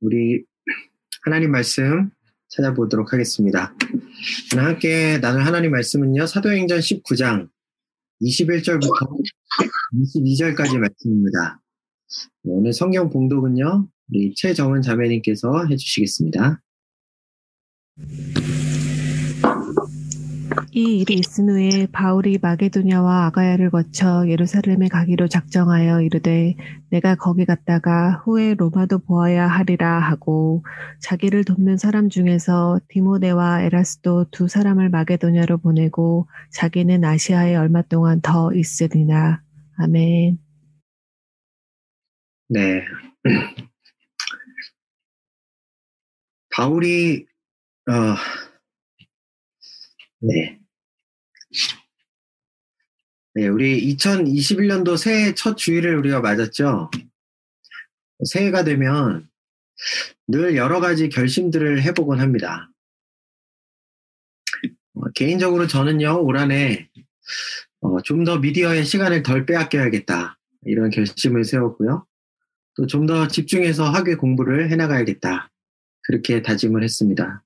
우리 하나님 말씀 찾아보도록 하겠습니다. 함께 나눌 하나님 말씀은요, 사도행전 19장 21절부터 22절까지 말씀입니다. 오늘 성경 봉독은요, 우리 최정은 자매님께서 해주시겠습니다. 이 일이 있은 후에 바울이 마게도냐와 아가야를 거쳐 예루살렘에 가기로 작정하여 이르되 내가 거기 갔다가 후에 로마도 보아야 하리라 하고 자기를 돕는 사람 중에서 디모데와 에라스도 두 사람을 마게도냐로 보내고 자기는 아시아에 얼마 동안 더 있으리나 아멘. 네. 바울이 어, 네. 네, 우리 2021년도 새해 첫 주일을 우리가 맞았죠. 새해가 되면 늘 여러 가지 결심들을 해보곤 합니다. 어, 개인적으로 저는요, 올 한해 어, 좀 더 미디어의 시간을 덜 빼앗겨야겠다. 이런 결심을 세웠고요. 또 좀 더 집중해서 학위 공부를 해나가야겠다. 그렇게 다짐을 했습니다.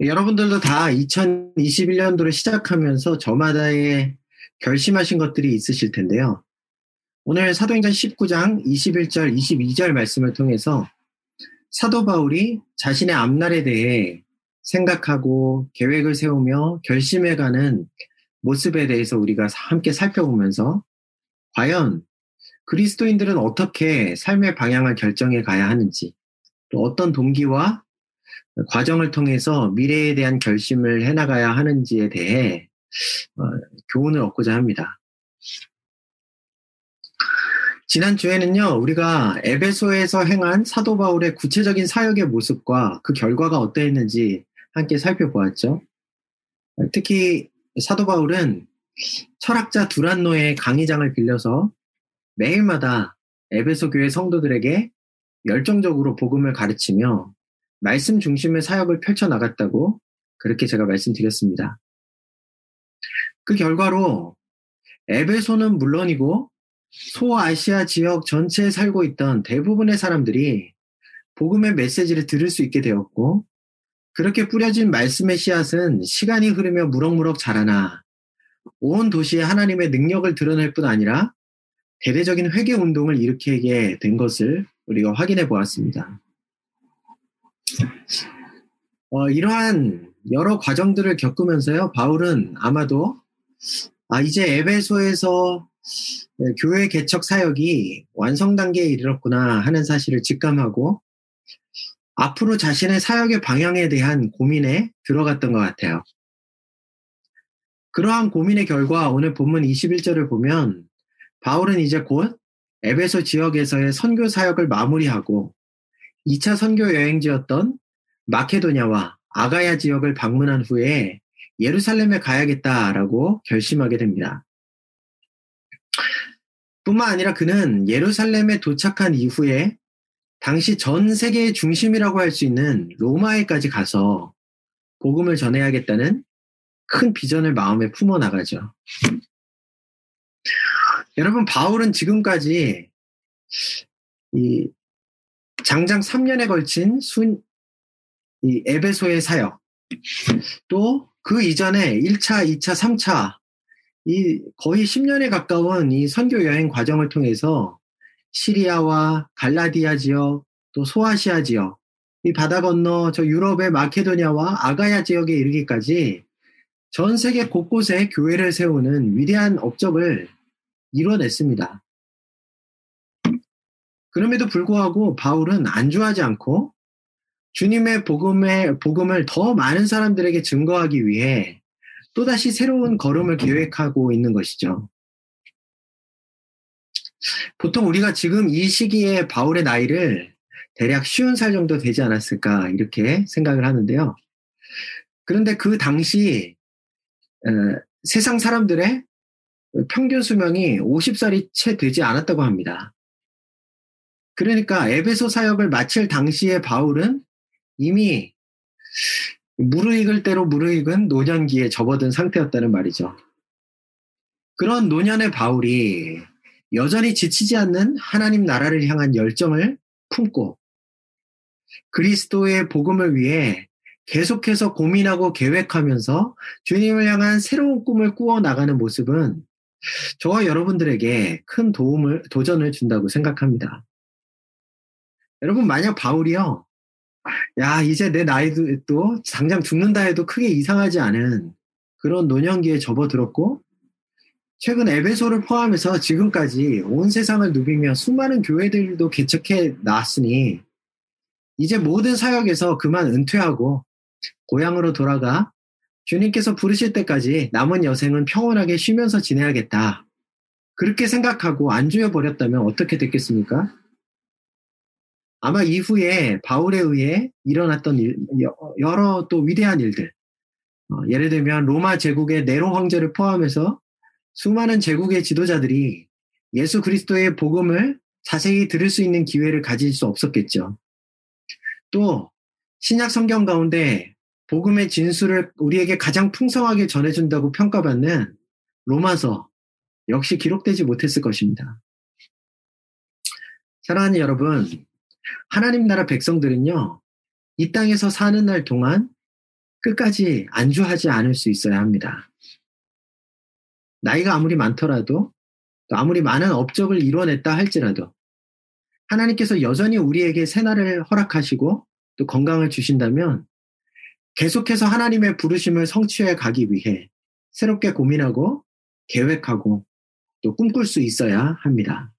여러분들도 다 2021년도를 시작하면서 저마다의 결심하신 것들이 있으실 텐데요. 오늘 사도행전 19장 21절, 22절 말씀을 통해서 사도 바울이 자신의 앞날에 대해 생각하고 계획을 세우며 결심해가는 모습에 대해서 우리가 함께 살펴보면서 과연 그리스도인들은 어떻게 삶의 방향을 결정해 가야 하는지 또 어떤 동기와 과정을 통해서 미래에 대한 결심을 해나가야 하는지에 대해 어, 교훈을 얻고자 합니다. 지난주에는요, 우리가 에베소에서 행한 사도 바울의 구체적인 사역의 모습과 그 결과가 어떠했는지 함께 살펴보았죠. 특히 사도 바울은 철학자 두란노의 강의장을 빌려서 매일마다 에베소 교회 성도들에게 열정적으로 복음을 가르치며 말씀 중심의 사역을 펼쳐나갔다고 그렇게 제가 말씀드렸습니다. 그 결과로 에베소는 물론이고 소아시아 지역 전체에 살고 있던 대부분의 사람들이 복음의 메시지를 들을 수 있게 되었고 그렇게 뿌려진 말씀의 씨앗은 시간이 흐르며 무럭무럭 자라나 온 도시에 하나님의 능력을 드러낼 뿐 아니라 대대적인 회개 운동을 일으키게 된 것을 우리가 확인해 보았습니다. 어, 이러한 여러 과정들을 겪으면서요, 바울은 아마도 아, 이제 에베소에서 네, 교회 개척 사역이 완성 단계에 이르렀구나 하는 사실을 직감하고 앞으로 자신의 사역의 방향에 대한 고민에 들어갔던 것 같아요. 그러한 고민의 결과 오늘 본문 21절을 보면 바울은 이제 곧 에베소 지역에서의 선교 사역을 마무리하고 2차 선교 여행지였던 마케도냐와 아가야 지역을 방문한 후에 예루살렘에 가야겠다라고 결심하게 됩니다. 뿐만 아니라 그는 예루살렘에 도착한 이후에 당시 전 세계의 중심이라고 할 수 있는 로마에까지 가서 복음을 전해야겠다는 큰 비전을 마음에 품어 나가죠. 여러분, 바울은 지금까지 이 장장 3년에 걸친 순, 이 에베소의 사역, 또 그 이전에 1차, 2차, 3차, 이 거의 10년에 가까운 이 선교 여행 과정을 통해서 시리아와 갈라디아 지역, 또 소아시아 지역, 이 바다 건너 저 유럽의 마케도니아와 아가야 지역에 이르기까지 전 세계 곳곳에 교회를 세우는 위대한 업적을 이뤄냈습니다. 그럼에도 불구하고 바울은 안주하지 않고 주님의 복음의 복음을 더 많은 사람들에게 증거하기 위해 또다시 새로운 걸음을 계획하고 있는 것이죠. 보통 우리가 지금 이 시기에 바울의 나이를 대략 쉬운 살 정도 되지 않았을까 이렇게 생각을 하는데요. 그런데 그 당시 세상 사람들의 평균 수명이 50살이 채 되지 않았다고 합니다. 그러니까 에베소 사역을 마칠 당시에 바울은 이미 무르익을 대로 무르익은 노년기에 접어든 상태였다는 말이죠. 그런 노년의 바울이 여전히 지치지 않는 하나님 나라를 향한 열정을 품고 그리스도의 복음을 위해 계속해서 고민하고 계획하면서 주님을 향한 새로운 꿈을 꾸어 나가는 모습은 저와 여러분들에게 큰 도움을, 도전을 준다고 생각합니다. 여러분, 만약 바울이요, 야, 이제 내 나이도 또 당장 죽는다 해도 크게 이상하지 않은 그런 노년기에 접어들었고, 최근 에베소를 포함해서 지금까지 온 세상을 누비며 수많은 교회들도 개척해 나왔으니, 이제 모든 사역에서 그만 은퇴하고 고향으로 돌아가 주님께서 부르실 때까지 남은 여생은 평온하게 쉬면서 지내야겠다. 그렇게 생각하고 안주해 버렸다면 어떻게 됐겠습니까? 아마 이후에 바울에 의해 일어났던 일, 여러 또 위대한 일들, 어, 예를 들면 로마 제국의 네로 황제를 포함해서 수많은 제국의 지도자들이 예수 그리스도의 복음을 자세히 들을 수 있는 기회를 가질 수 없었겠죠. 또 신약 성경 가운데 복음의 진수를 우리에게 가장 풍성하게 전해준다고 평가받는 로마서 역시 기록되지 못했을 것입니다. 사랑하는 여러분, 하나님 나라 백성들은요, 이 땅에서 사는 날 동안 끝까지 안주하지 않을 수 있어야 합니다. 나이가 아무리 많더라도, 또 아무리 많은 업적을 이뤄냈다 할지라도, 하나님께서 여전히 우리에게 새날을 허락하시고 또 건강을 주신다면 계속해서 하나님의 부르심을 성취해 가기 위해 새롭게 고민하고 계획하고 또 꿈꿀 수 있어야 합니다.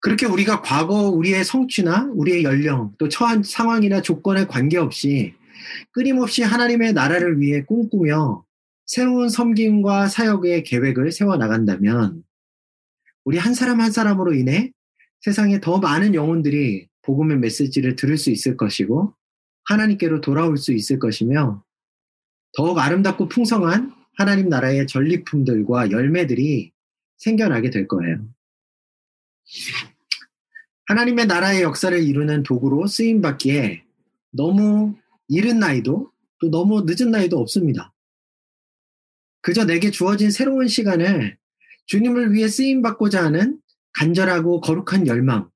그렇게 우리가 과거 우리의 성취나 우리의 연령 또 처한 상황이나 조건에 관계없이 끊임없이 하나님의 나라를 위해 꿈꾸며 새로운 섬김과 사역의 계획을 세워 나간다면 우리 한 사람 한 사람으로 인해 세상에 더 많은 영혼들이 복음의 메시지를 들을 수 있을 것이고 하나님께로 돌아올 수 있을 것이며 더욱 아름답고 풍성한 하나님 나라의 전리품들과 열매들이 생겨나게 될 거예요. 하나님의 나라의 역사를 이루는 도구로 쓰임 받기에 너무 이른 나이도 또 너무 늦은 나이도 없습니다. 그저 내게 주어진 새로운 시간을 주님을 위해 쓰임 받고자 하는 간절하고 거룩한 열망,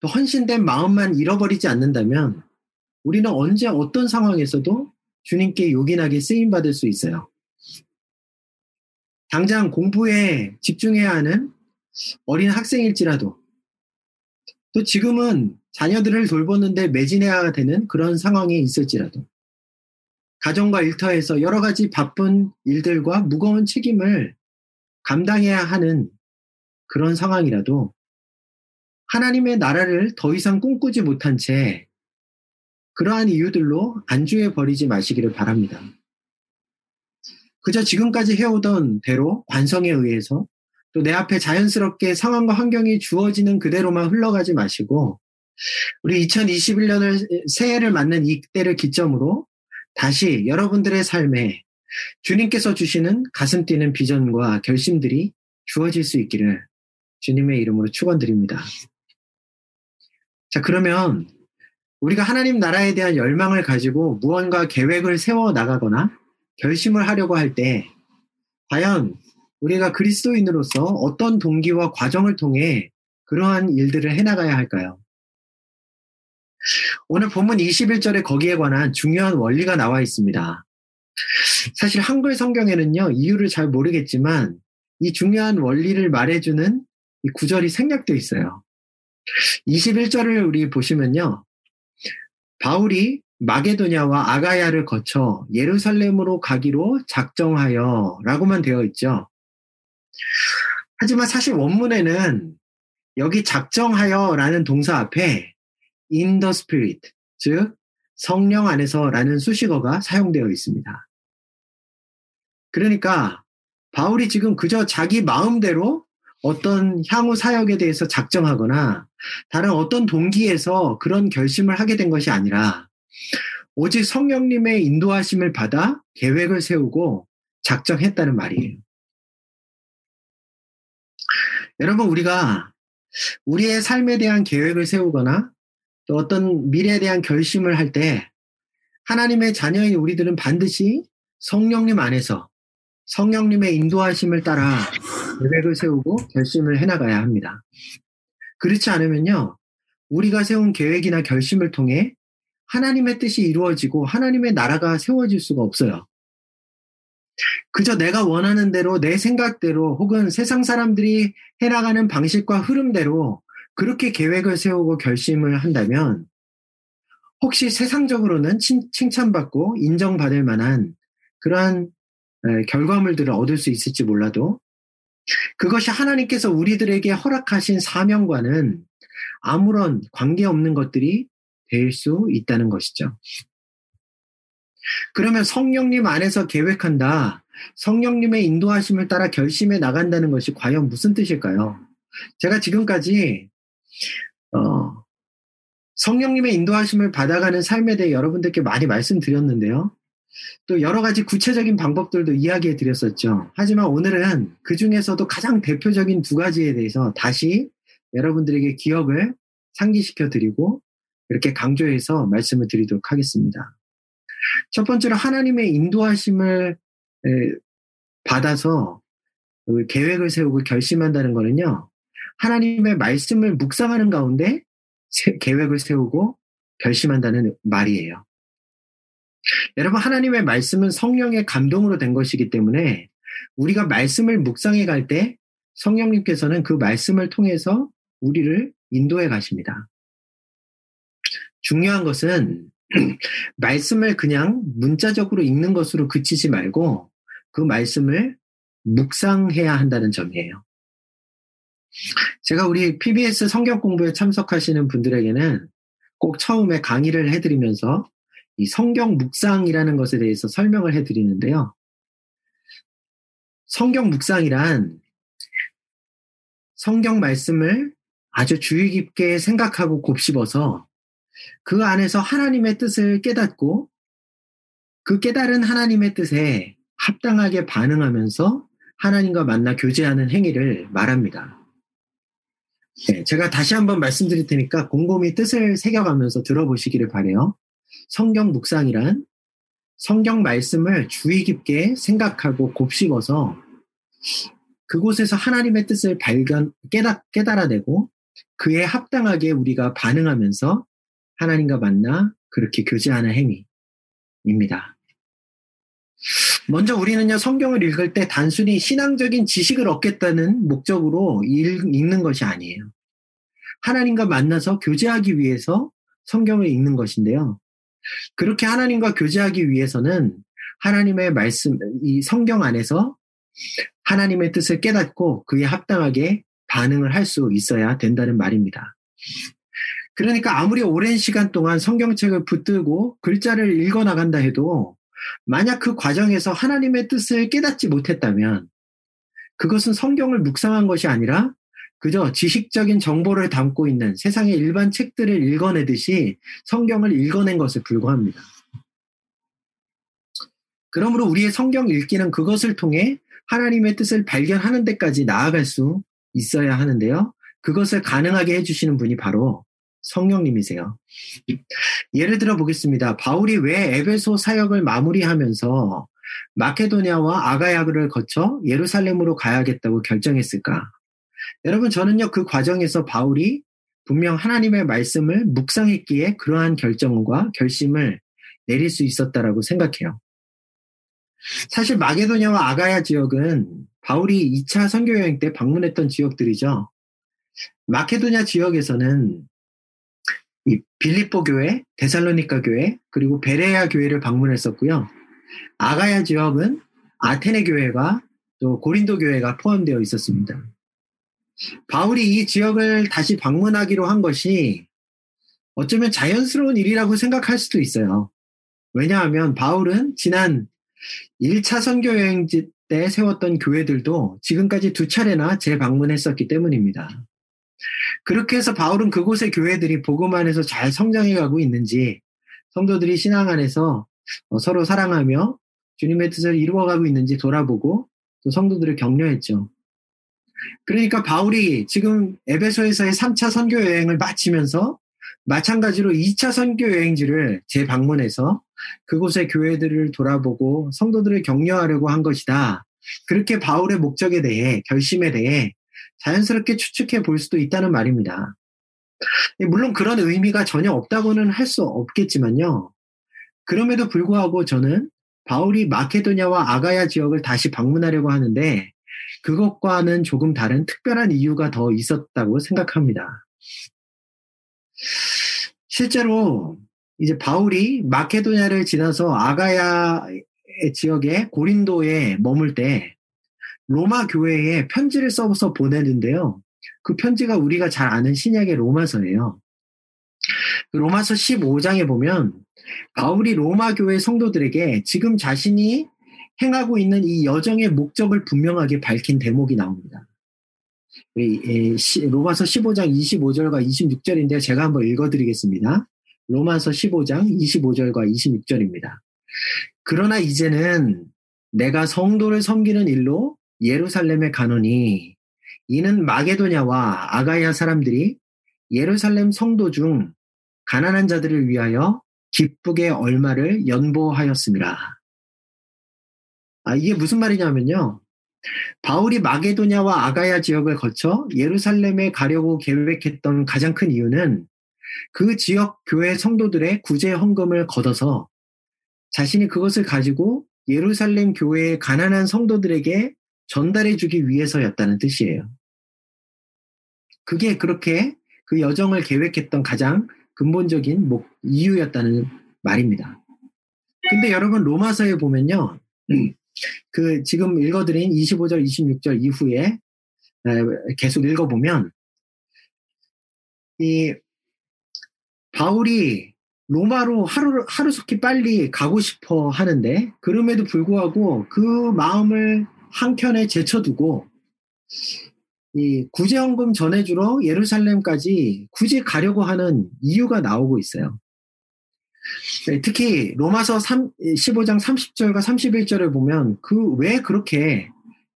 또 헌신된 마음만 잃어버리지 않는다면 우리는 언제 어떤 상황에서도 주님께 요긴하게 쓰임 받을 수 있어요. 당장 공부에 집중해야 하는 어린 학생일지라도 또 지금은 자녀들을 돌보는데 매진해야 되는 그런 상황에 있을지라도 가정과 일터에서 여러 가지 바쁜 일들과 무거운 책임을 감당해야 하는 그런 상황이라도 하나님의 나라를 더 이상 꿈꾸지 못한 채 그러한 이유들로 안주해 버리지 마시기를 바랍니다. 그저 지금까지 해오던 대로 관성에 의해서 또 내 앞에 자연스럽게 상황과 환경이 주어지는 그대로만 흘러가지 마시고 우리 2021년을 새해를 맞는 이때를 기점으로 다시 여러분들의 삶에 주님께서 주시는 가슴 뛰는 비전과 결심들이 주어질 수 있기를 주님의 이름으로 축원드립니다. 자, 그러면 우리가 하나님 나라에 대한 열망을 가지고 무언가 계획을 세워 나가거나 결심을 하려고 할 때 과연 우리가 그리스도인으로서 어떤 동기와 과정을 통해 그러한 일들을 해나가야 할까요? 오늘 본문 21절에 거기에 관한 중요한 원리가 나와 있습니다. 사실 한글 성경에는요, 이유를 잘 모르겠지만 이 중요한 원리를 말해주는 이 구절이 생략되어 있어요. 21절을 우리 보시면요. 바울이 마게도냐와 아가야를 거쳐 예루살렘으로 가기로 작정하여 라고만 되어 있죠. 하지만 사실 원문에는 여기 작정하여 라는 동사 앞에 in the spirit, 즉 성령 안에서 라는 수식어가 사용되어 있습니다. 그러니까 바울이 지금 그저 자기 마음대로 어떤 향후 사역에 대해서 작정하거나 다른 어떤 동기에서 그런 결심을 하게 된 것이 아니라 오직 성령님의 인도하심을 받아 계획을 세우고 작정했다는 말이에요. 여러분, 우리가 우리의 삶에 대한 계획을 세우거나 또 어떤 미래에 대한 결심을 할 때 하나님의 자녀인 우리들은 반드시 성령님 안에서 성령님의 인도하심을 따라 계획을 세우고 결심을 해나가야 합니다. 그렇지 않으면요, 우리가 세운 계획이나 결심을 통해 하나님의 뜻이 이루어지고 하나님의 나라가 세워질 수가 없어요. 그저 내가 원하는 대로 내 생각대로 혹은 세상 사람들이 해나가는 방식과 흐름대로 그렇게 계획을 세우고 결심을 한다면 혹시 세상적으로는 칭 찬받고 인정받을 만한 그러한 결과물들을 얻을 수 있을지 몰라도 그것이 하나님께서 우리들에게 허락하신 사명과는 아무런 관계없는 것들이 될 수 있다는 것이죠. 그러면 성령님 안에서 계획한다. 성령님의 인도하심을 따라 결심해 나간다는 것이 과연 무슨 뜻일까요? 제가 지금까지 어, 성령님의 인도하심을 받아가는 삶에 대해 여러분들께 많이 말씀드렸는데요. 또 여러 가지 구체적인 방법들도 이야기해 드렸었죠. 하지만 오늘은 그 중에서도 가장 대표적인 두 가지에 대해서 다시 여러분들에게 기억을 상기시켜 드리고 이렇게 강조해서 말씀을 드리도록 하겠습니다. 첫 번째로 하나님의 인도하심을 받아서 그 계획을 세우고 결심한다는 것은요, 하나님의 말씀을 묵상하는 가운데 계획을 세우고 결심한다는 말이에요. 여러분, 하나님의 말씀은 성령의 감동으로 된 것이기 때문에 우리가 말씀을 묵상해 갈 때 성령님께서는 그 말씀을 통해서 우리를 인도해 가십니다. 중요한 것은 말씀을 그냥 문자적으로 읽는 것으로 그치지 말고 그 말씀을 묵상해야 한다는 점이에요. 제가 우리 PBS 성경 공부에 참석하시는 분들에게는 꼭 처음에 강의를 해드리면서 이 성경 묵상이라는 것에 대해서 설명을 해드리는데요. 성경 묵상이란 성경 말씀을 아주 주의 깊게 생각하고 곱씹어서 그 안에서 하나님의 뜻을 깨닫고 그 깨달은 하나님의 뜻에 합당하게 반응하면서 하나님과 만나 교제하는 행위를 말합니다. 네, 제가 다시 한번 말씀드릴 테니까 곰곰이 뜻을 새겨가면서 들어보시기를 바래요. 성경 묵상이란 성경 말씀을 주의 깊게 생각하고 곱씹어서 그곳에서 하나님의 뜻을 발견, 깨닫, 깨달아내고 그에 합당하게 우리가 반응하면서 하나님과 만나 그렇게 교제하는 행위입니다. 먼저 우리는요, 성경을 읽을 때 단순히 신앙적인 지식을 얻겠다는 목적으로 읽, 읽는 것이 아니에요. 하나님과 만나서 교제하기 위해서 성경을 읽는 것인데요. 그렇게 하나님과 교제하기 위해서는 하나님의 말씀, 이 성경 안에서 하나님의 뜻을 깨닫고 그에 합당하게 반응을 할 수 있어야 된다는 말입니다. 그러니까 아무리 오랜 시간 동안 성경책을 붙들고 글자를 읽어 나간다 해도 만약 그 과정에서 하나님의 뜻을 깨닫지 못했다면 그것은 성경을 묵상한 것이 아니라 그저 지식적인 정보를 담고 있는 세상의 일반 책들을 읽어내듯이 성경을 읽어낸 것에 불과합니다. 그러므로 우리의 성경 읽기는 그것을 통해 하나님의 뜻을 발견하는 데까지 나아갈 수 있어야 하는데요. 그것을 가능하게 해주시는 분이 바로 성령님이세요. 예를 들어 보겠습니다. 바울이 왜 에베소 사역을 마무리하면서 마케도니아와 아가야를 거쳐 예루살렘으로 가야겠다고 결정했을까? 여러분, 저는요, 그 과정에서 바울이 분명 하나님의 말씀을 묵상했기에 그러한 결정과 결심을 내릴 수 있었다라고 생각해요. 사실 마게도냐와 아가야 지역은 바울이 2차 선교 여행 때 방문했던 지역들이죠. 마케도냐 지역에서는 이 빌립보 교회, 데살로니카 교회, 그리고 베레아 교회를 방문했었고요. 아가야 지역은 아테네 교회가 또 고린도 교회가 포함되어 있었습니다. 바울이 이 지역을 다시 방문하기로 한 것이 어쩌면 자연스러운 일이라고 생각할 수도 있어요. 왜냐하면 바울은 지난 1차 선교 여행지 때 세웠던 교회들도 지금까지 두 차례나 재방문했었기 때문입니다. 그렇게 해서 바울은 그곳의 교회들이 복음 안에서 잘 성장해 가고 있는지 성도들이 신앙 안에서 어, 서로 사랑하며 주님의 뜻을 이루어가고 있는지 돌아보고 또 성도들을 격려했죠. 그러니까 바울이 지금 에베소에서의 3차 선교 여행을 마치면서 마찬가지로 2차 선교 여행지를 재방문해서 그곳의 교회들을 돌아보고 성도들을 격려하려고 한 것이다. 그렇게 바울의 목적에 대해 결심에 대해 자연스럽게 추측해 볼 수도 있다는 말입니다. 물론 그런 의미가 전혀 없다고는 할 수 없겠지만요. 그럼에도 불구하고 저는 바울이 마케도냐와 아가야 지역을 다시 방문하려고 하는데 그것과는 조금 다른 특별한 이유가 더 있었다고 생각합니다. 실제로 이제 바울이 마케도냐를 지나서 아가야 지역의 고린도에 머물 때 로마 교회에 편지를 써서 보내는데요. 그 편지가 우리가 잘 아는 신약의 로마서예요. 그 로마서 15장에 보면 바울이 로마 교회 성도들에게 지금 자신이 행하고 있는 이 여정의 목적을 분명하게 밝힌 대목이 나옵니다. 로마서 15장 25절과 26절인데 제가 한번 읽어드리겠습니다. 로마서 15장 25절과 26절입니다. 그러나 이제는 내가 성도를 섬기는 일로 예루살렘에 가노니 이는 마게도냐와 아가야 사람들이 예루살렘 성도 중 가난한 자들을 위하여 기쁘게 얼마를 연보하였습니다. 아, 이게 무슨 말이냐면요. 바울이 마게도냐와 아가야 지역을 거쳐 예루살렘에 가려고 계획했던 가장 큰 이유는 그 지역 교회 성도들의 구제 헌금을 걷어서 자신이 그것을 가지고 예루살렘 교회의 가난한 성도들에게 전달해 주기 위해서였다는 뜻이에요. 그게 그렇게 그 여정을 계획했던 가장 근본적인 목, 이유였다는 말입니다. 근데 여러분 로마서에 보면요. 그 지금 읽어드린 25절, 26절 이후에 계속 읽어보면 이 바울이 로마로 하루, 하루속히 빨리 가고 싶어 하는데 그럼에도 불구하고 그 마음을 한켠에 제쳐두고 이 구제헌금 전해주러 예루살렘까지 굳이 가려고 하는 이유가 나오고 있어요. 네, 특히 로마서 3, 15장 30절과 31절을 보면 그 왜 그렇게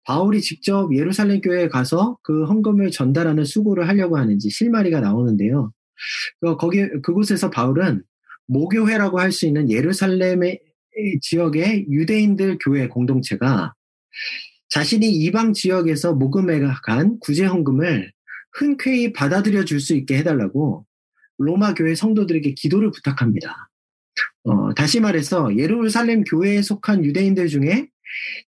바울이 직접 예루살렘 교회에 가서 그 헌금을 전달하는 수고를 하려고 하는지 실마리가 나오는데요. 그 거기 그곳에서 바울은 모교회라고 할 수 있는 예루살렘의 지역의 유대인들 교회 공동체가 자신이 이방 지역에서 모금해 간 구제 헌금을 흔쾌히 받아들여 줄 수 있게 해달라고 로마 교회 성도들에게 기도를 부탁합니다. 어, 다시 말해서 예루살렘 교회에 속한 유대인들 중에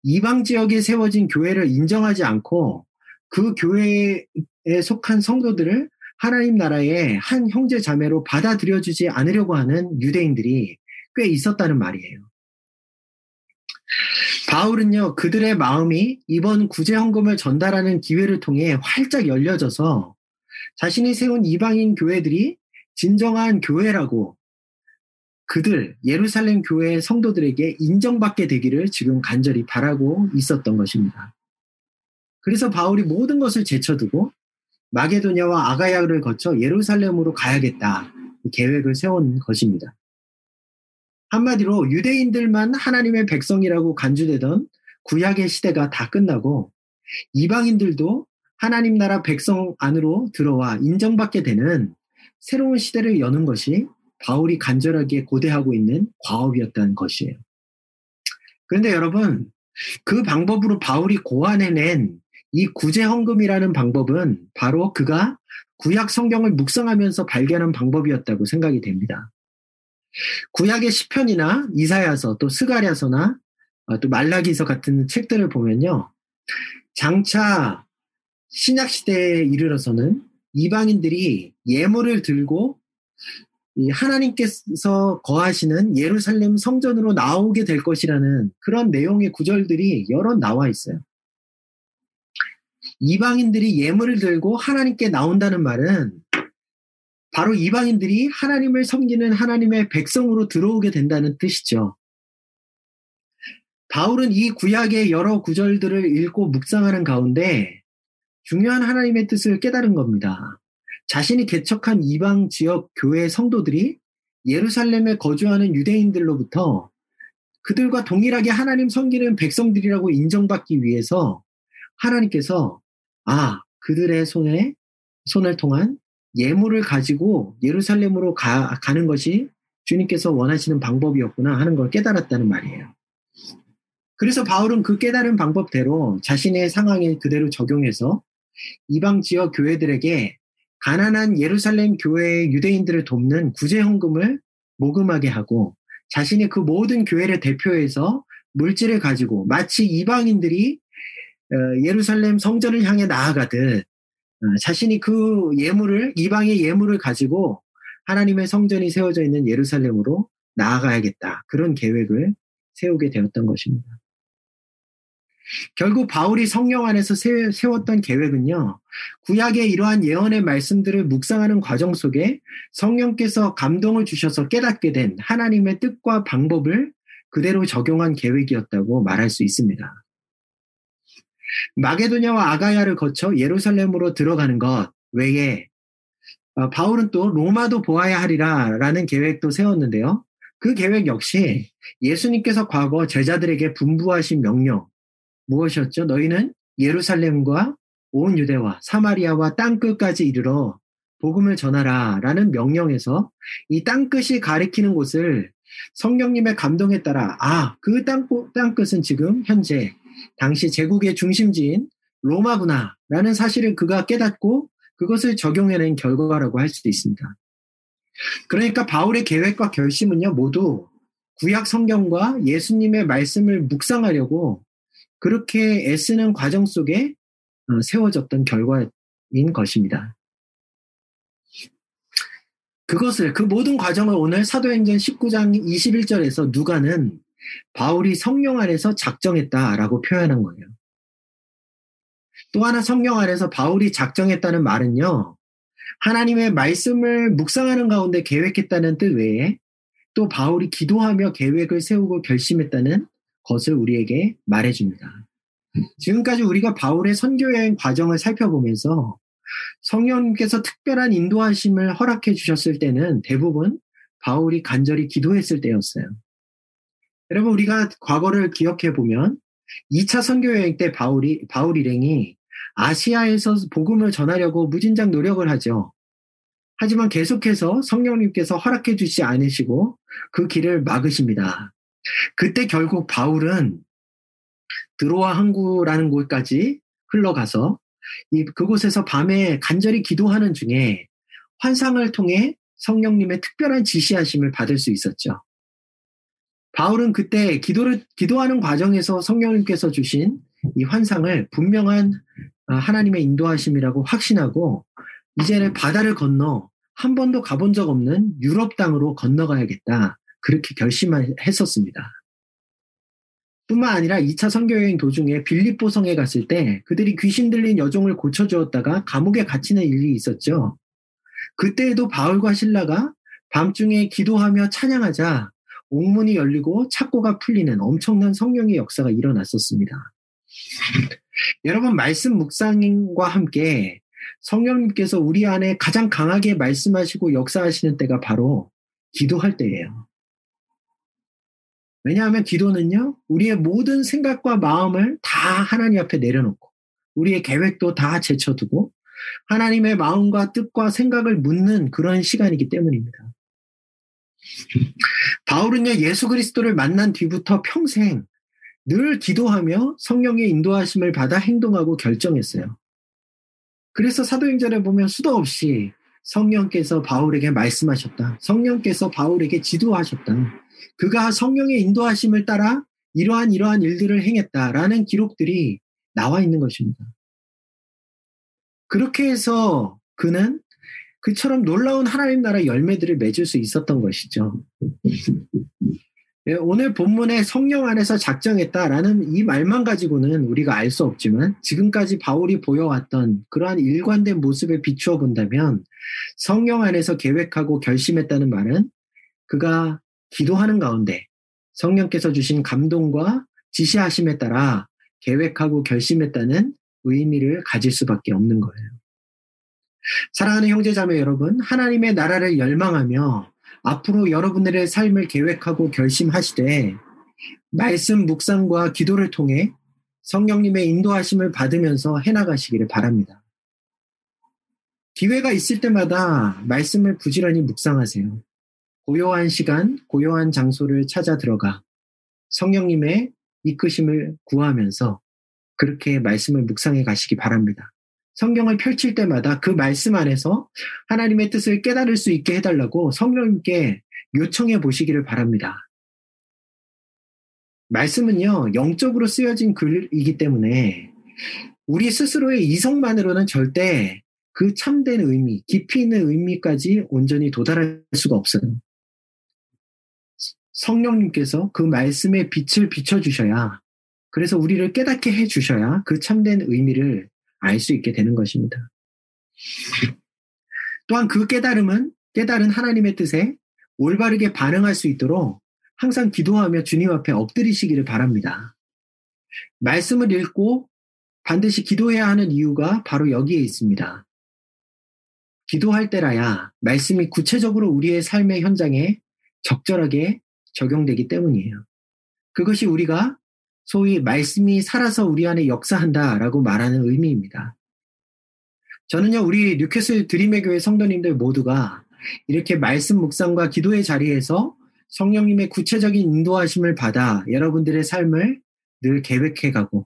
이방 지역에 세워진 교회를 인정하지 않고 그 교회에 속한 성도들을 하나님 나라의 한 형제 자매로 받아들여주지 않으려고 하는 유대인들이 꽤 있었다는 말이에요. 바울은요, 그들의 마음이 이번 구제 헌금을 전달하는 기회를 통해 활짝 열려져서 자신이 세운 이방인 교회들이 진정한 교회라고 그들 예루살렘 교회 성도들에게 인정받게 되기를 지금 간절히 바라고 있었던 것입니다. 그래서 바울이 모든 것을 제쳐두고 마게도냐와 아가야를 거쳐 예루살렘으로 가야겠다 계획을 세운 것입니다. 한마디로 유대인들만 하나님의 백성이라고 간주되던 구약의 시대가 다 끝나고 이방인들도 하나님 나라 백성 안으로 들어와 인정받게 되는 새로운 시대를 여는 것이 바울이 간절하게 고대하고 있는 과업이었다는 것이에요. 그런데 여러분, 그 방법으로 바울이 고안해낸 이 구제헌금이라는 방법은 바로 그가 구약 성경을 묵상하면서 발견한 방법이었다고 생각이 됩니다. 구약의 시편이나 이사야서 또 스가랴서나 어, 또 말라기서 같은 책들을 보면요. 장차 신약 시대에 이르러서는 이방인들이 예물을 들고 하나님께서 거하시는 예루살렘 성전으로 나오게 될 것이라는 그런 내용의 구절들이 여러 나와 있어요. 이방인들이 예물을 들고 하나님께 나온다는 말은 바로 이방인들이 하나님을 섬기는 하나님의 백성으로 들어오게 된다는 뜻이죠. 바울은 이 구약의 여러 구절들을 읽고 묵상하는 가운데 중요한 하나님의 뜻을 깨달은 겁니다. 자신이 개척한 이방 지역 교회 성도들이 예루살렘에 거주하는 유대인들로부터 그들과 동일하게 하나님 섬기는 백성들이라고 인정받기 위해서 하나님께서 아, 그들의 손에 손을 통한 예물을 가지고 예루살렘으로 가, 가는 것이 주님께서 원하시는 방법이었구나 하는 걸 깨달았다는 말이에요. 그래서 바울은 그 깨달은 방법대로 자신의 상황에 그대로 적용해서 이방 지역 교회들에게 가난한 예루살렘 교회의 유대인들을 돕는 구제 헌금을 모금하게 하고 자신이 그 모든 교회를 대표해서 물질을 가지고 마치 이방인들이 어, 예루살렘 성전을 향해 나아가듯 어, 자신이 그 예물을 이방의 예물을 가지고 하나님의 성전이 세워져 있는 예루살렘으로 나아가야겠다. 그런 계획을 세우게 되었던 것입니다. 결국 바울이 성령 안에서 세웠던 계획은요, 구약의 이러한 예언의 말씀들을 묵상하는 과정 속에 성령께서 감동을 주셔서 깨닫게 된 하나님의 뜻과 방법을 그대로 적용한 계획이었다고 말할 수 있습니다. 마게도냐와 아가야를 거쳐 예루살렘으로 들어가는 것 외에 어, 바울은 또 로마도 보아야 하리라 라는 계획도 세웠는데요. 그 계획 역시 예수님께서 과거 제자들에게 분부하신 명령 무엇이었죠? 너희는 예루살렘과 온 유대와 사마리아와 땅 끝까지 이르러 복음을 전하라 라는 명령에서 이 땅 끝이 가리키는 곳을 성령님의 감동에 따라 아, 그 땅, 땅끝은 지금 현재 당시 제국의 중심지인 로마구나 라는 사실을 그가 깨닫고 그것을 적용해낸 결과라고 할 수도 있습니다. 그러니까 바울의 계획과 결심은요, 모두 구약 성경과 예수님의 말씀을 묵상하려고 그렇게 애쓰는 과정 속에 어, 세워졌던 결과인 것입니다. 그것을, 그 모든 과정을 오늘 사도행전 19장 21절에서 누가는 바울이 성령 안에서 작정했다라고 표현한 거예요. 또 하나 성령 안에서 바울이 작정했다는 말은요, 하나님의 말씀을 묵상하는 가운데 계획했다는 뜻 외에 또 바울이 기도하며 계획을 세우고 결심했다는 것을 우리에게 말해줍니다. 지금까지 우리가 바울의 선교 여행 과정을 살펴보면서 성령님께서 특별한 인도하심을 허락해 주셨을 때는 대부분 바울이 간절히 기도했을 때였어요. 여러분 우리가 과거를 기억해 보면 2차 선교 여행 때 바울이 바울 일행이 아시아에서 복음을 전하려고 무진장 노력을 하죠. 하지만 계속해서 성령님께서 허락해 주지 않으시고 그 길을 막으십니다. 그때 결국 바울은 드로아 항구라는 곳까지 흘러가서 이 그곳에서 밤에 간절히 기도하는 중에 환상을 통해 성령님의 특별한 지시하심을 받을 수 있었죠. 바울은 그때 기도를 기도하는 과정에서 성령님께서 주신 이 환상을 분명한 아, 하나님의 인도하심이라고 확신하고 이제는 바다를 건너 한 번도 가본 적 없는 유럽 땅으로 건너가야겠다. 그렇게 결심했었습니다. 뿐만 아니라 2차 선교여행 도중에 빌립보 성에 갔을 때 그들이 귀신 들린 여종을 고쳐주었다가 감옥에 갇히는 일이 있었죠. 그때에도 바울과 신라가 밤중에 기도하며 찬양하자 옥문이 열리고 착고가 풀리는 엄청난 성령의 역사가 일어났었습니다. 여러분 말씀 묵상과 함께 성령님께서 우리 안에 가장 강하게 말씀하시고 역사하시는 때가 바로 기도할 때예요. 왜냐하면 기도는요, 우리의 모든 생각과 마음을 다 하나님 앞에 내려놓고, 우리의 계획도 다 제쳐두고, 하나님의 마음과 뜻과 생각을 묻는 그런 시간이기 때문입니다. 바울은요, 예수 그리스도를 만난 뒤부터 평생 늘 기도하며 성령의 인도하심을 받아 행동하고 결정했어요. 그래서 사도행전에 보면 수도 없이 성령께서 바울에게 말씀하셨다. 성령께서 바울에게 지도하셨다. 그가 성령의 인도하심을 따라 이러한 이러한 일들을 행했다라는 기록들이 나와 있는 것입니다. 그렇게 해서 그는 그처럼 놀라운 하나님 나라 열매들을 맺을 수 있었던 것이죠. 예, 오늘 본문에 성령 안에서 작정했다라는 이 말만 가지고는 우리가 알 수 없지만 지금까지 바울이 보여왔던 그러한 일관된 모습에 비추어 본다면 성령 안에서 계획하고 결심했다는 말은 그가 기도하는 가운데 성령께서 주신 감동과 지시하심에 따라 계획하고 결심했다는 의미를 가질 수밖에 없는 거예요. 사랑하는 형제 자매 여러분, 하나님의 나라를 열망하며 앞으로 여러분들의 삶을 계획하고 결심하시되 말씀 묵상과 기도를 통해 성령님의 인도하심을 받으면서 해나가시기를 바랍니다. 기회가 있을 때마다 말씀을 부지런히 묵상하세요. 고요한 시간, 고요한 장소를 찾아 들어가 성령님의 이끄심을 구하면서 그렇게 말씀을 묵상해 가시기 바랍니다. 성경을 펼칠 때마다 그 말씀 안에서 하나님의 뜻을 깨달을 수 있게 해달라고 성령님께 요청해 보시기를 바랍니다. 말씀은요, 영적으로 쓰여진 글이기 때문에 우리 스스로의 이성만으로는 절대 그 참된 의미, 깊이 있는 의미까지 온전히 도달할 수가 없어요. 성령님께서 그 말씀의 빛을 비춰주셔야, 그래서 우리를 깨닫게 해주셔야 그 참된 의미를 알 수 있게 되는 것입니다. 또한 그 깨달음은 깨달은 하나님의 뜻에 올바르게 반응할 수 있도록 항상 기도하며 주님 앞에 엎드리시기를 바랍니다. 말씀을 읽고 반드시 기도해야 하는 이유가 바로 여기에 있습니다. 기도할 때라야 말씀이 구체적으로 우리의 삶의 현장에 적절하게 적용되기 때문이에요. 그것이 우리가 소위 말씀이 살아서 우리 안에 역사한다라고 말하는 의미입니다. 저는요, 우리 뉴캐슬 드림의 교회 성도님들 모두가 이렇게 말씀 묵상과 기도의 자리에서 성령님의 구체적인 인도하심을 받아 여러분들의 삶을 늘 계획해 가고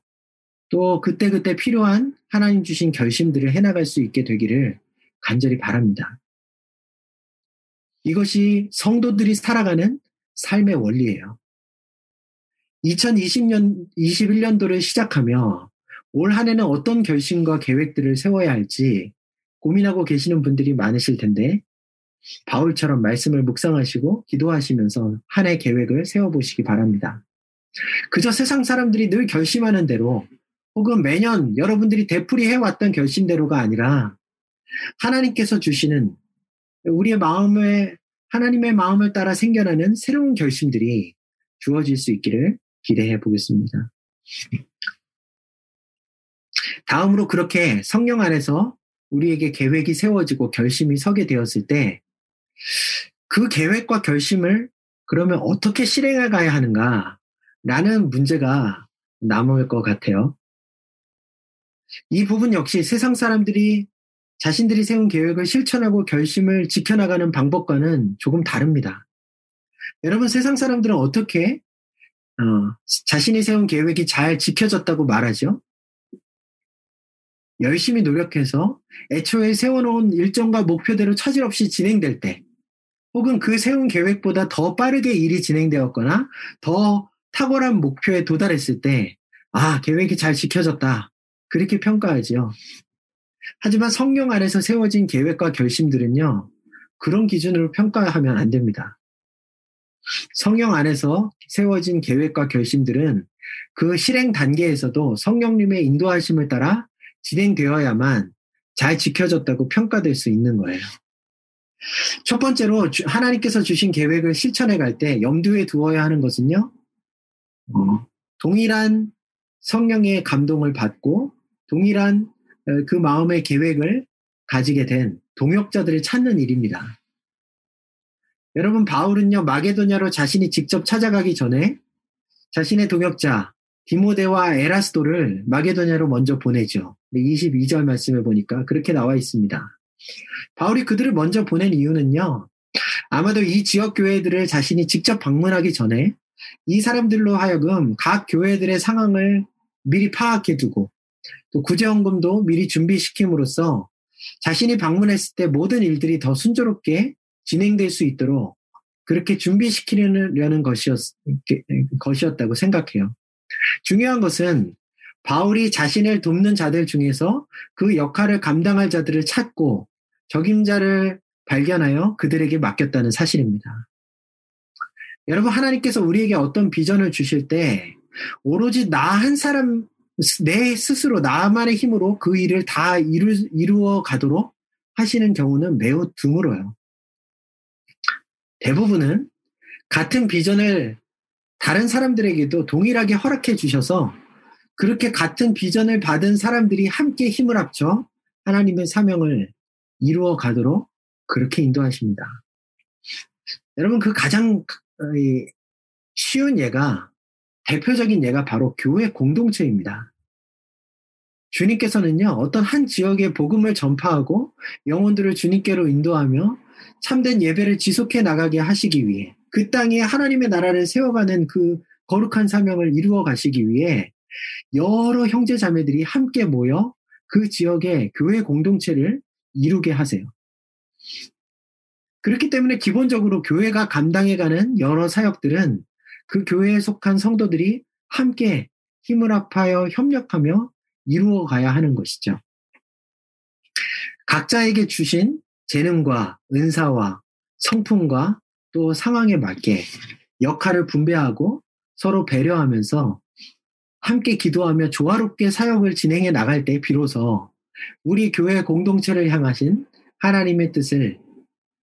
또 그때그때 필요한 하나님 주신 결심들을 해나갈 수 있게 되기를 간절히 바랍니다. 이것이 성도들이 살아가는 삶의 원리예요. 2020년, 21년도를 시작하며 올 한 해는 어떤 결심과 계획들을 세워야 할지 고민하고 계시는 분들이 많으실 텐데 바울처럼 말씀을 묵상하시고 기도하시면서 한 해 계획을 세워보시기 바랍니다. 그저 세상 사람들이 늘 결심하는 대로 혹은 매년 여러분들이 되풀이 해왔던 결심대로가 아니라 하나님께서 주시는 우리의 마음에 하나님의 마음을 따라 생겨나는 새로운 결심들이 주어질 수 있기를 기대해 보겠습니다. 다음으로 그렇게 성령 안에서 우리에게 계획이 세워지고 결심이 서게 되었을 때 그 계획과 결심을 그러면 어떻게 실행해 가야 하는가 라는 문제가 남을 것 같아요. 이 부분 역시 세상 사람들이 자신들이 세운 계획을 실천하고 결심을 지켜나가는 방법과는 조금 다릅니다. 여러분, 세상 사람들은 어떻게 어, 자신이 세운 계획이 잘 지켜졌다고 말하죠? 열심히 노력해서 애초에 세워놓은 일정과 목표대로 차질 없이 진행될 때, 혹은 그 세운 계획보다 더 빠르게 일이 진행되었거나 더 탁월한 목표에 도달했을 때, 아, 계획이 잘 지켜졌다. 그렇게 평가하지요. 하지만 성령 안에서 세워진 계획과 결심들은요, 그런 기준으로 평가하면 안 됩니다. 성령 안에서 세워진 계획과 결심들은 그 실행 단계에서도 성령님의 인도하심을 따라 진행되어야만 잘 지켜졌다고 평가될 수 있는 거예요. 첫 번째로 하나님께서 주신 계획을 실천해 갈 때 염두에 두어야 하는 것은요, 어, 동일한 성령의 감동을 받고 동일한 어, 그 마음의 계획을 가지게 된 동역자들을 찾는 일입니다. 여러분, 바울은요, 마게도냐로 자신이 직접 찾아가기 전에 자신의 동역자, 디모데와 에라스도를 마게도냐로 먼저 보내죠. 22절 말씀을 보니까 그렇게 나와 있습니다. 바울이 그들을 먼저 보낸 이유는요, 아마도 이 지역 교회들을 자신이 직접 방문하기 전에 이 사람들로 하여금 각 교회들의 상황을 미리 파악해 두고 또 구제원금도 미리 준비시킴으로써 자신이 방문했을 때 모든 일들이 더 순조롭게 진행될 수 있도록 그렇게 준비시키려는 것이었, 것이었다고 생각해요. 중요한 것은 바울이 자신을 돕는 자들 중에서 그 역할을 감당할 자들을 찾고 적임자를 발견하여 그들에게 맡겼다는 사실입니다. 여러분, 하나님께서 우리에게 어떤 비전을 주실 때 오로지 나 한 사람 내 스스로 나만의 힘으로 그 일을 다 이루, 이루어 가도록 하시는 경우는 매우 드물어요. 대부분은 같은 비전을 다른 사람들에게도 동일하게 허락해 주셔서 그렇게 같은 비전을 받은 사람들이 함께 힘을 합쳐 하나님의 사명을 이루어 가도록 그렇게 인도하십니다. 여러분, 그 가장 쉬운 예가 대표적인 예가 바로 교회 공동체입니다. 주님께서는요, 어떤 한 지역의 복음을 전파하고 영혼들을 주님께로 인도하며 참된 예배를 지속해 나가게 하시기 위해 그 땅에 하나님의 나라를 세워가는 그 거룩한 사명을 이루어 가시기 위해 여러 형제 자매들이 함께 모여 그 지역의 교회 공동체를 이루게 하세요. 그렇기 때문에 기본적으로 교회가 감당해가는 여러 사역들은 그 교회에 속한 성도들이 함께 힘을 합하여 협력하며 이루어 가야 하는 것이죠. 각자에게 주신 재능과 은사와 성품과 또 상황에 맞게 역할을 분배하고 서로 배려하면서 함께 기도하며 조화롭게 사역을 진행해 나갈 때 비로소 우리 교회 공동체를 향하신 하나님의 뜻을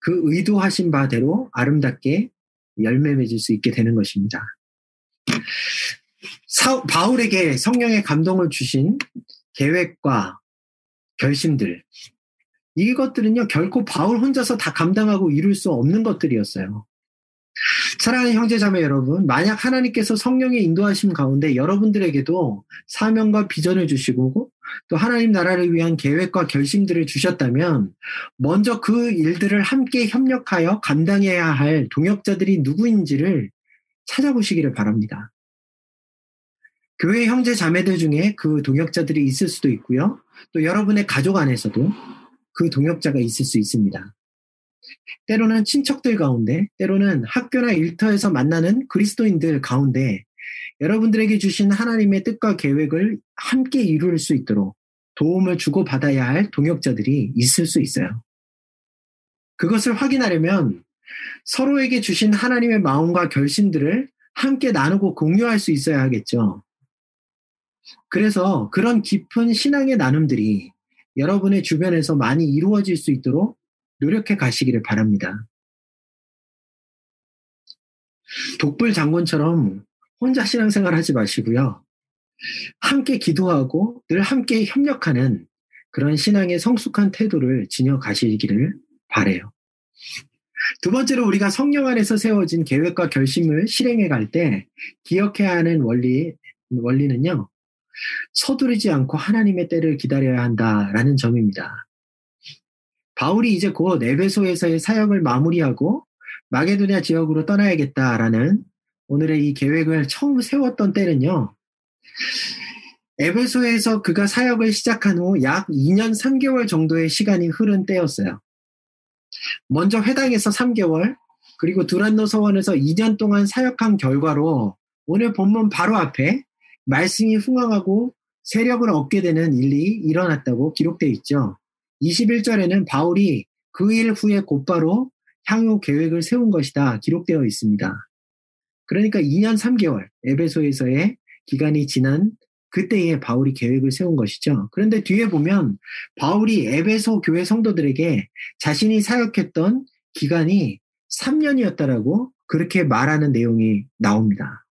그 의도하신 바대로 아름답게 열매 맺을 수 있게 되는 것입니다. 사, 바울에게 성령의 감동을 주신 계획과 결심들, 이것들은요, 결코 바울 혼자서 다 감당하고 이룰 수 없는 것들이었어요. 사랑하는 형제 자매 여러분, 만약 하나님께서 성령의 인도하심 가운데 여러분들에게도 사명과 비전을 주시고 또 하나님 나라를 위한 계획과 결심들을 주셨다면 먼저 그 일들을 함께 협력하여 감당해야 할 동역자들이 누구인지를 찾아보시기를 바랍니다. 교회 형제 자매들 중에 그 동역자들이 있을 수도 있고요. 또 여러분의 가족 안에서도 그 동역자가 있을 수 있습니다. 때로는 친척들 가운데, 때로는 학교나 일터에서 만나는 그리스도인들 가운데 여러분들에게 주신 하나님의 뜻과 계획을 함께 이룰 수 있도록 도움을 주고받아야 할 동역자들이 있을 수 있어요. 그것을 확인하려면 서로에게 주신 하나님의 마음과 결심들을 함께 나누고 공유할 수 있어야 하겠죠. 그래서 그런 깊은 신앙의 나눔들이 여러분의 주변에서 많이 이루어질 수 있도록 노력해 가시기를 바랍니다. 독불 장군처럼 혼자 신앙생활 하지 마시고요. 함께 기도하고 늘 함께 협력하는 그런 신앙의 성숙한 태도를 지녀 가시기를 바래요. 두 번째로 우리가 성령 안에서 세워진 계획과 결심을 실행해 갈 때 기억해야 하는 원리, 원리는요. 서두르지 않고 하나님의 때를 기다려야 한다라는 점입니다. 바울이 이제 곧 에베소에서의 사역을 마무리하고 마게도냐 지역으로 떠나야겠다라는 오늘의 이 계획을 처음 세웠던 때는요. 에베소에서 그가 사역을 시작한 후 약 2년 3개월 정도의 시간이 흐른 때였어요. 먼저 회당에서 3개월, 그리고 두란노 서원에서 2년 동안 사역한 결과로 오늘 본문 바로 앞에 말씀이 흥황하고 세력을 얻게 되는 일이 일어났다고 기록되어 있죠. 21절에는 바울이 그 일 후에 곧바로 향후 계획을 세운 것이다 기록되어 있습니다. 그러니까 2년 3개월 에베소에서의 기간이 지난 그때에 바울이 계획을 세운 것이죠. 그런데 뒤에 보면 바울이 에베소 교회 성도들에게 자신이 사역했던 기간이 3년이었다라고 그렇게 말하는 내용이 나옵니다.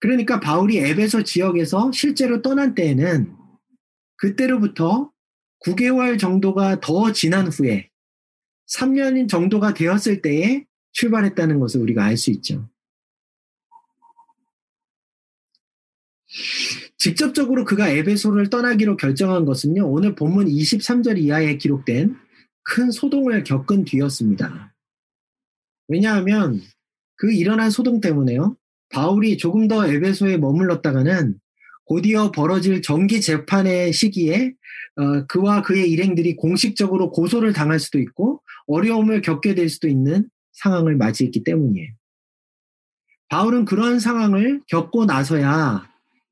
그러니까 바울이 에베소 지역에서 실제로 떠난 때에는 그때로부터 9개월 정도가 더 지난 후에 3년 정도가 되었을 때에 출발했다는 것을 우리가 알 수 있죠. 직접적으로 그가 에베소를 떠나기로 결정한 것은요, 오늘 본문 23절 이하에 기록된 큰 소동을 겪은 뒤였습니다. 왜냐하면 그 일어난 소동 때문에요, 바울이 조금 더 에베소에 머물렀다가는 곧이어 벌어질 정기 재판의 시기에 어, 그와 그의 일행들이 공식적으로 고소를 당할 수도 있고 어려움을 겪게 될 수도 있는 상황을 맞이했기 때문이에요. 바울은 그런 상황을 겪고 나서야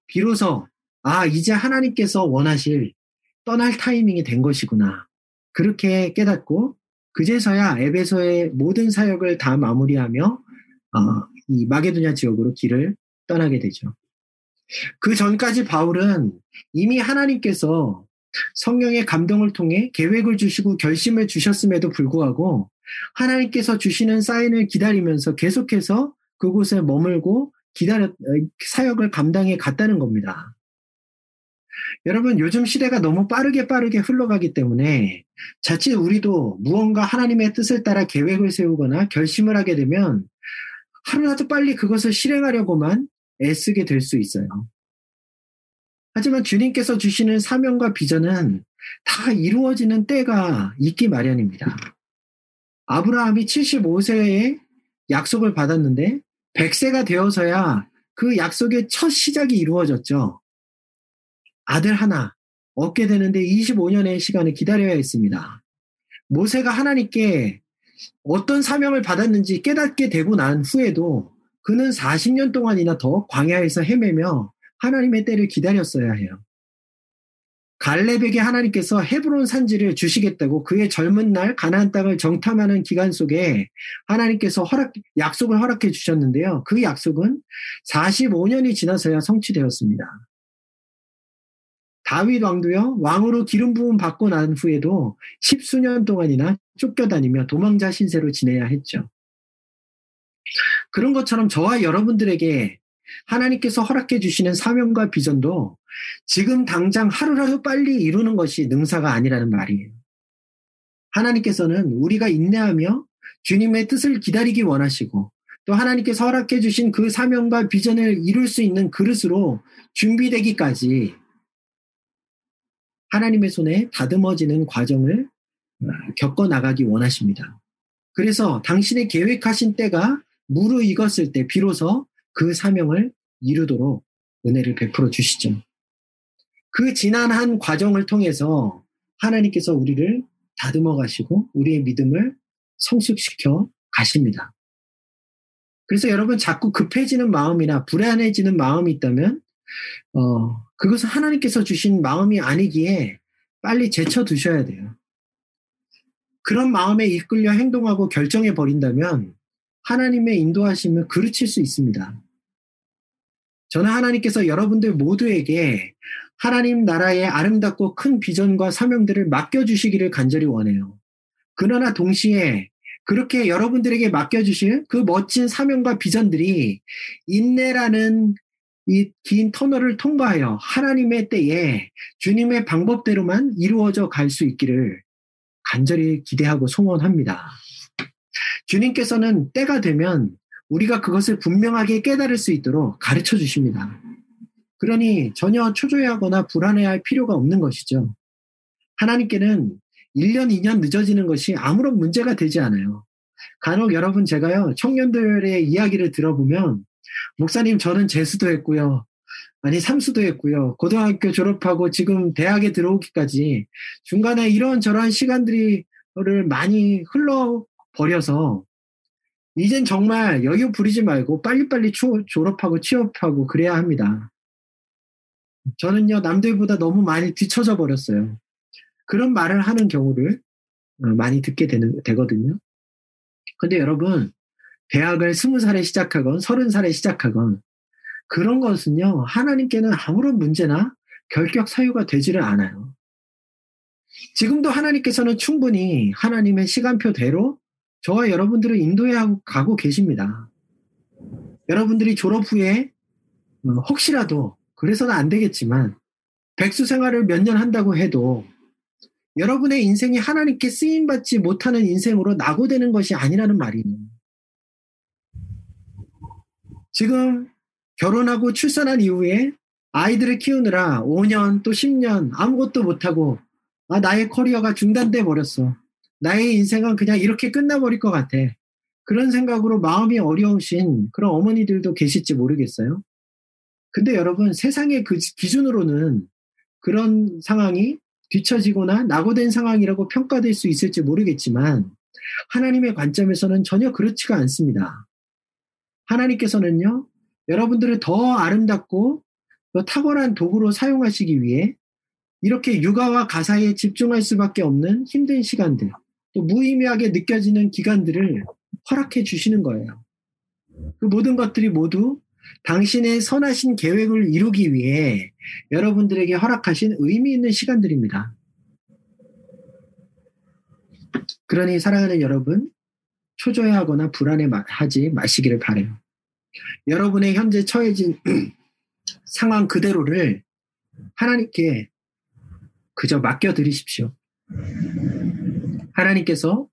비로소 아 이제 하나님께서 원하실 떠날 타이밍이 된 것이구나 그렇게 깨닫고 그제서야 에베소의 모든 사역을 다 마무리하며 어, 이 마게도냐 지역으로 길을 떠나게 되죠. 그 전까지 바울은 이미 하나님께서 성령의 감동을 통해 계획을 주시고 결심을 주셨음에도 불구하고 하나님께서 주시는 사인을 기다리면서 계속해서 그곳에 머물고 기다렸, 사역을 감당해 갔다는 겁니다. 여러분, 요즘 시대가 너무 빠르게 빠르게 흘러가기 때문에 자칫 우리도 무언가 하나님의 뜻을 따라 계획을 세우거나 결심을 하게 되면 하루라도 빨리 그것을 실행하려고만 애쓰게 될 수 있어요. 하지만 주님께서 주시는 사명과 비전은 다 이루어지는 때가 있기 마련입니다. 아브라함이 75세에 약속을 받았는데 100세가 되어서야 그 약속의 첫 시작이 이루어졌죠. 아들 하나, 얻게 되는데 25년의 시간을 기다려야 했습니다. 모세가 하나님께 어떤 사명을 받았는지 깨닫게 되고 난 후에도 그는 40년 동안이나 더 광야에서 헤매며 하나님의 때를 기다렸어야 해요. 갈렙에게 하나님께서 헤브론 산지를 주시겠다고 그의 젊은 날 가나안 땅을 정탐하는 기간 속에 하나님께서 허락 약속을 허락해 주셨는데요. 그 약속은 45년이 지나서야 성취되었습니다. 다윗 왕도요, 왕으로 기름 부음 받고 난 후에도 십수년 동안이나 쫓겨다니며 도망자 신세로 지내야 했죠. 그런 것처럼 저와 여러분들에게 하나님께서 허락해 주시는 사명과 비전도 지금 당장 하루라도 빨리 이루는 것이 능사가 아니라는 말이에요. 하나님께서는 우리가 인내하며 주님의 뜻을 기다리기 원하시고 또 하나님께서 허락해 주신 그 사명과 비전을 이룰 수 있는 그릇으로 준비되기까지 하나님의 손에 다듬어지는 과정을 겪어 나가기 원하십니다. 그래서 당신의 계획하신 때가 무르익었을 때 비로소 그 사명을 이루도록 은혜를 베풀어 주시죠. 그 지난 한 과정을 통해서 하나님께서 우리를 다듬어 가시고 우리의 믿음을 성숙시켜 가십니다. 그래서 여러분 자꾸 급해지는 마음이나 불안해지는 마음이 있다면 어, 그것은 하나님께서 주신 마음이 아니기에 빨리 제쳐 두셔야 돼요. 그런 마음에 이끌려 행동하고 결정해 버린다면 하나님의 인도하심을 그르칠 수 있습니다. 저는 하나님께서 여러분들 모두에게 하나님 나라의 아름답고 큰 비전과 사명들을 맡겨주시기를 간절히 원해요. 그러나 동시에 그렇게 여러분들에게 맡겨주실 그 멋진 사명과 비전들이 인내라는 이 긴 터널을 통과하여 하나님의 때에 주님의 방법대로만 이루어져 갈 수 있기를 간절히 기대하고 소원합니다. 주님께서는 때가 되면 우리가 그것을 분명하게 깨달을 수 있도록 가르쳐 주십니다. 그러니 전혀 초조해하거나 불안해할 필요가 없는 것이죠. 하나님께는 1년, 2년 늦어지는 것이 아무런 문제가 되지 않아요. 간혹 여러분 제가요, 청년들의 이야기를 들어보면, 목사님 저는 재수도 했고요. 아니, 삼수도 했고요. 고등학교 졸업하고 지금 대학에 들어오기까지 중간에 이런 저런 시간들이, 를 많이 흘러버려서 이젠 정말 여유 부리지 말고 빨리빨리 추, 졸업하고 취업하고 그래야 합니다. 저는요, 남들보다 너무 많이 뒤처져 버렸어요. 그런 말을 하는 경우를 어, 많이 듣게 되는, 되거든요. 근데 여러분, 대학을 스무 살에 시작하건 서른 살에 시작하건 그런 것은요, 하나님께는 아무런 문제나 결격 사유가 되지를 않아요. 지금도 하나님께서는 충분히 하나님의 시간표대로 저와 여러분들을 인도해 가고 계십니다. 여러분들이 졸업 후에 어, 혹시라도 그래서는 안 되겠지만 백수 생활을 몇 년 한다고 해도 여러분의 인생이 하나님께 쓰임 받지 못하는 인생으로 낙오되는 것이 아니라는 말이에요. 지금 결혼하고 출산한 이후에 아이들을 키우느라 5년 또 10년 아무것도 못하고 아, 나의 커리어가 중단돼 버렸어. 나의 인생은 그냥 이렇게 끝나버릴 것 같아. 그런 생각으로 마음이 어려우신 그런 어머니들도 계실지 모르겠어요. 근데 여러분, 세상의 그 기준으로는 그런 상황이 뒤처지거나 낙오된 상황이라고 평가될 수 있을지 모르겠지만, 하나님의 관점에서는 전혀 그렇지가 않습니다. 하나님께서는요, 여러분들을 더 아름답고 더 탁월한 도구로 사용하시기 위해 이렇게 육아와 가사에 집중할 수밖에 없는 힘든 시간들, 또 무의미하게 느껴지는 기간들을 허락해 주시는 거예요. 그 모든 것들이 모두 당신의 선하신 계획을 이루기 위해 여러분들에게 허락하신 의미 있는 시간들입니다. 그러니 사랑하는 여러분, 초조해하거나 불안해하지 마시기를 바래요. 여러분의 현재 처해진 상황 그대로를 하나님께 그저 맡겨드리십시오. 하나님께서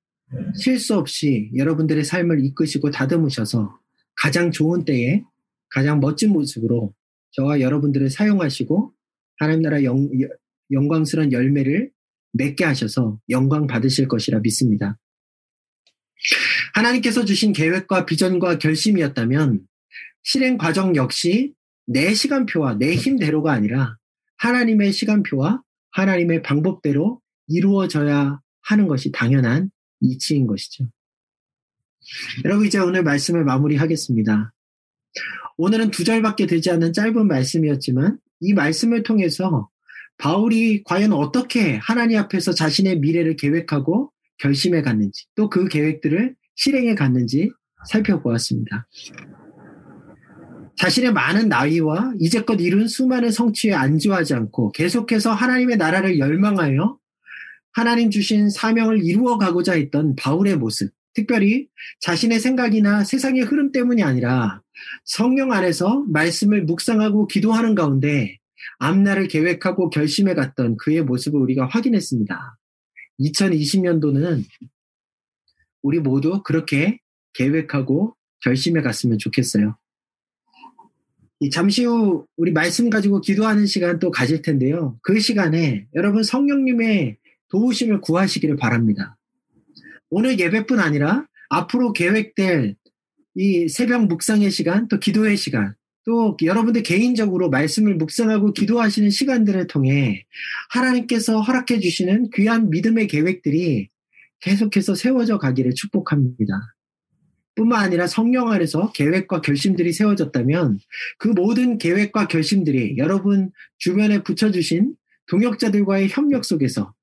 실수 없이 여러분들의 삶을 이끄시고 다듬으셔서 가장 좋은 때에 가장 멋진 모습으로 저와 여러분들을 사용하시고 하나님 나라 영, 영광스러운 열매를 맺게 하셔서 영광 받으실 것이라 믿습니다. 하나님께서 주신 계획과 비전과 결심이었다면 실행 과정 역시 내 시간표와 내 힘대로가 아니라 하나님의 시간표와 하나님의 방법대로 이루어져야 하는 것이 당연한 이치인 것이죠. 여러분 이제 오늘 말씀을 마무리하겠습니다. 오늘은 두 절밖에 되지 않는 짧은 말씀이었지만 이 말씀을 통해서 바울이 과연 어떻게 하나님 앞에서 자신의 미래를 계획하고 결심해 갔는지 또 그 계획들을 실행해 갔는지 살펴보았습니다. 자신의 많은 나이와 이제껏 이룬 수많은 성취에 안주하지 않고 계속해서 하나님의 나라를 열망하여 하나님 주신 사명을 이루어 가고자 했던 바울의 모습, 특별히 자신의 생각이나 세상의 흐름 때문이 아니라 성령 안에서 말씀을 묵상하고 기도하는 가운데 앞날을 계획하고 결심해 갔던 그의 모습을 우리가 확인했습니다. 2020년도는 우리 모두 그렇게 계획하고 결심해 갔으면 좋겠어요. 잠시 후 우리 말씀 가지고 기도하는 시간 또 가질 텐데요. 그 시간에 여러분 성령님의 도우심을 구하시기를 바랍니다. 오늘 예배뿐 아니라 앞으로 계획될 이 새벽 묵상의 시간, 또 기도의 시간, 또 여러분들 개인적으로 말씀을 묵상하고 기도하시는 시간들을 통해 하나님께서 허락해 주시는 귀한 믿음의 계획들이 계속해서 세워져 가기를 축복합니다. 뿐만 아니라 성령 안에서 계획과 결심들이 세워졌다면 그 모든 계획과 결심들이 여러분 주변에 붙여주신 동역자들과의 협력 속에서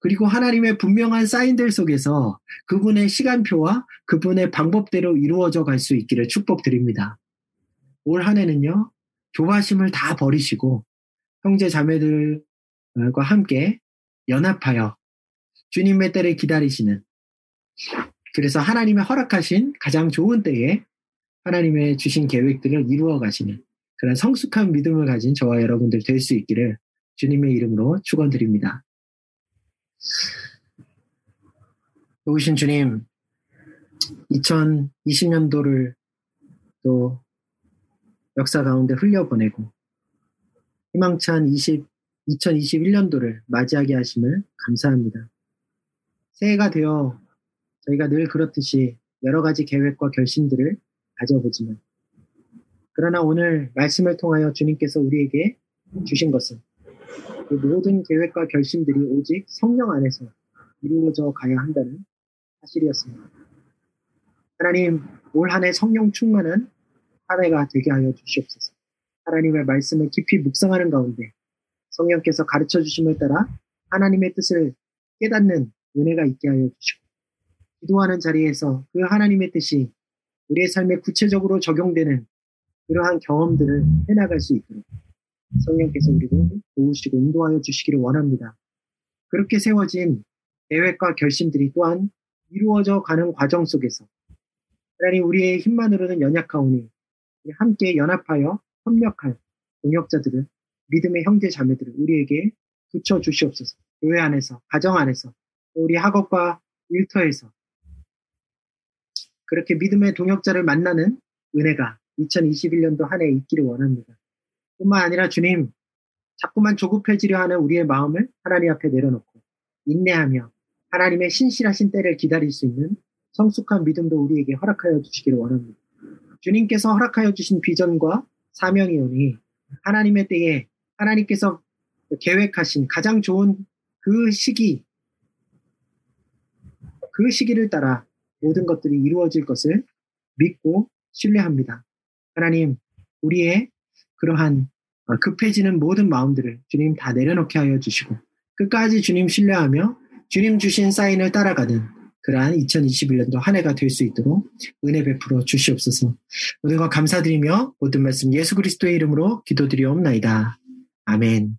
그리고 하나님의 분명한 사인들 속에서 그분의 시간표와 그분의 방법대로 이루어져 갈 수 있기를 축복드립니다. 올 한 해는요, 조바심을 다 버리시고 형제 자매들과 함께 연합하여 주님의 때를 기다리시는 그래서 하나님의 허락하신 가장 좋은 때에 하나님의 주신 계획들을 이루어 가시는 그런 성숙한 믿음을 가진 저와 여러분들 될 수 있기를 주님의 이름으로 축원드립니다. 좋으신 주님, 2020년도를 또 역사 가운데 흘려보내고 희망찬 20, 2021년도를 맞이하게 하심을 감사합니다. 새해가 되어 저희가 늘 그렇듯이 여러 가지 계획과 결심들을 가져보지만 그러나 오늘 말씀을 통하여 주님께서 우리에게 주신 것은 그 모든 계획과 결심들이 오직 성령 안에서 이루어져 가야 한다는 사실이었습니다. 하나님, 올 한 해 성령 충만한 한 해가 되게 하여 주시옵소서. 하나님의 말씀을 깊이 묵상하는 가운데 성령께서 가르쳐 주심을 따라 하나님의 뜻을 깨닫는 은혜가 있게 하여 주시고 기도하는 자리에서 그 하나님의 뜻이 우리의 삶에 구체적으로 적용되는 그러한 경험들을 해나갈 수 있도록 성령께서 우리를 도우시고 인도하여 주시기를 원합니다. 그렇게 세워진 계획과 결심들이 또한 이루어져 가는 과정 속에서 하나님 우리의 힘만으로는 연약하오니 함께 연합하여 협력할 동역자들을 믿음의 형제 자매들을 우리에게 붙여 주시옵소서. 교회 안에서, 가정 안에서, 우리 학업과 일터에서 그렇게 믿음의 동역자를 만나는 은혜가 2021년도 한 해 있기를 원합니다. 뿐만 아니라 주님, 자꾸만 조급해지려 하는 우리의 마음을 하나님 앞에 내려놓고 인내하며 하나님의 신실하신 때를 기다릴 수 있는 성숙한 믿음도 우리에게 허락하여 주시기를 원합니다. 주님께서 허락하여 주신 비전과 사명이 오니 하나님의 때에 하나님께서 계획하신 가장 좋은 그 시기, 그 시기를 따라 모든 것들이 이루어질 것을 믿고 신뢰합니다. 하나님, 우리의 그러한 어, 급해지는 모든 마음들을 주님 다 내려놓게 하여 주시고 끝까지 주님 신뢰하며 주님 주신 사인을 따라가는 그러한 2021년도 한 해가 될 수 있도록 은혜 베풀어 주시옵소서. 모든 것 감사드리며 모든 말씀 예수 그리스도의 이름으로 기도드리옵나이다. 아멘.